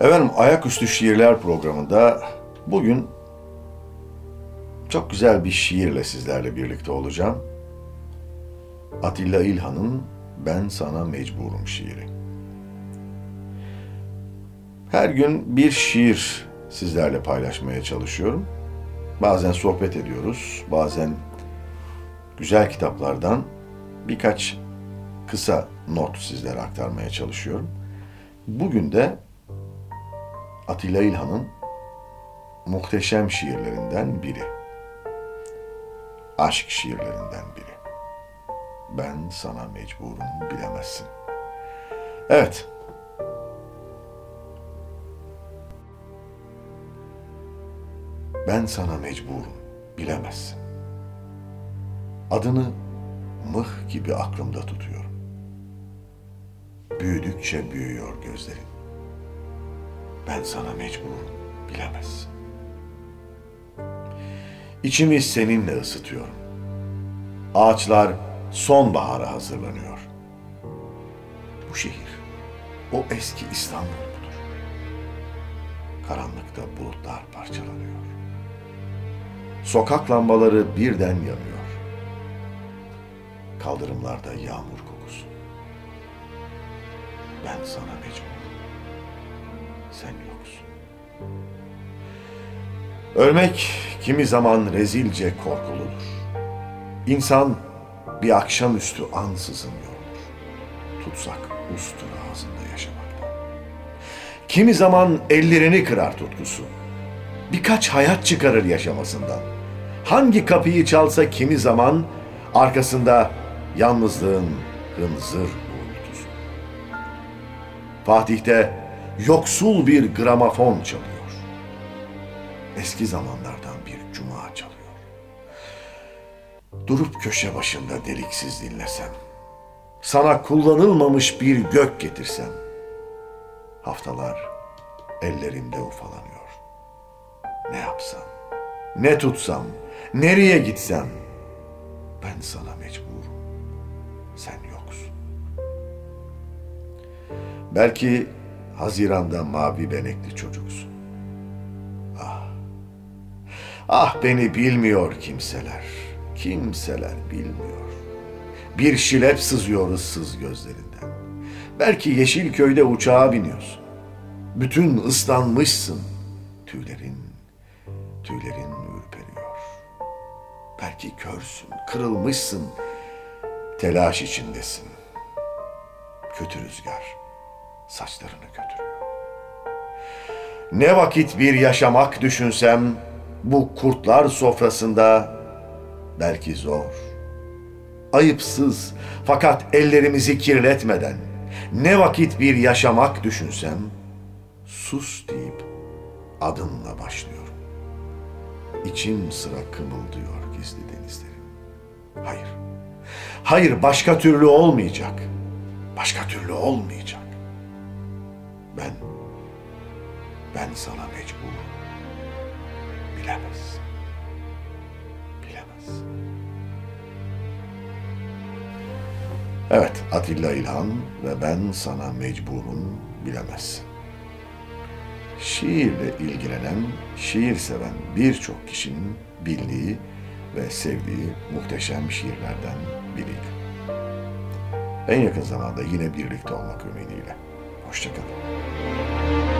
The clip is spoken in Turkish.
Efendim Ayaküstü Şiirler programında bugün çok güzel bir şiirle sizlerle birlikte olacağım. Atilla İlhan'ın Ben Sana Mecburum şiiri. Her gün bir şiir sizlerle paylaşmaya çalışıyorum. Bazen sohbet ediyoruz, bazen güzel kitaplardan birkaç kısa not sizlere aktarmaya çalışıyorum. Bugün de Atilla İlhan'ın muhteşem şiirlerinden biri. Aşk şiirlerinden biri. Ben sana mecburum bilemezsin. Evet. Ben sana mecburum bilemezsin. Adını mıh gibi aklımda tutuyorum. Büyüdükçe büyüyor gözlerin. Ben sana mecburum, bilemezsin. İçimi seninle ısıtıyorum. Ağaçlar sonbahara hazırlanıyor. Bu şehir, o eski İstanbul mudur? Karanlıkta bulutlar parçalanıyor. Sokak lambaları birden yanıyor. Kaldırımlarda yağmur kokusu. Ben sana mecburum sen yoksun. Ölmek kimi zaman rezilce korkuludur. İnsan bir akşamüstü ansızın yorulur. Tutsak ustur ağzında yaşamakta. Kimi zaman ellerini kırar tutkusu. Birkaç hayat çıkarır yaşamasından. Hangi kapıyı çalsa kimi zaman arkasında yalnızlığın hınzır uğultusu. Fatih'te yoksul bir gramofon çalıyor. Eski zamanlardan bir cuma çalıyor. Durup köşe başında deliksiz dinlesem, sana kullanılmamış bir gök getirsem, haftalar ellerimde ufalanıyor. Ne yapsam, ne tutsam, nereye gitsem, ben sana mecburum, sen yoksun. Belki Haziranda mavi benekli çocuksun. Ah, ah beni bilmiyor kimseler, kimseler bilmiyor. Bir şilep sızıyor ıssız gözlerinden. Belki Yeşilköy'de uçağa biniyorsun. Bütün ıslanmışsın. Tüylerin, tüylerin ürperiyor. Belki körsün, kırılmışsın. Telaş içindesin. Kötü rüzgar saçlarını götürüyor. Ne vakit bir yaşamak düşünsem bu kurtlar sofrasında belki zor. Ayıpsız fakat ellerimizi kirletmeden ne vakit bir yaşamak düşünsem sus deyip adınla başlıyorum. İçim sıra kımıldıyor gizli denizlerin. Hayır. Hayır başka türlü olmayacak. Başka türlü olmayacak. Ben, ben sana mecbur. Bilemez. Bilemez. Evet, Atilla İlhan ve ben sana mecburum bilemezsin. Şiirle ilgilenen, şiir seven birçok kişinin bildiği ve sevdiği muhteşem şiirlerden biriydi. En yakın zamanda yine birlikte olmak ümidiyle. Hoşçakalın.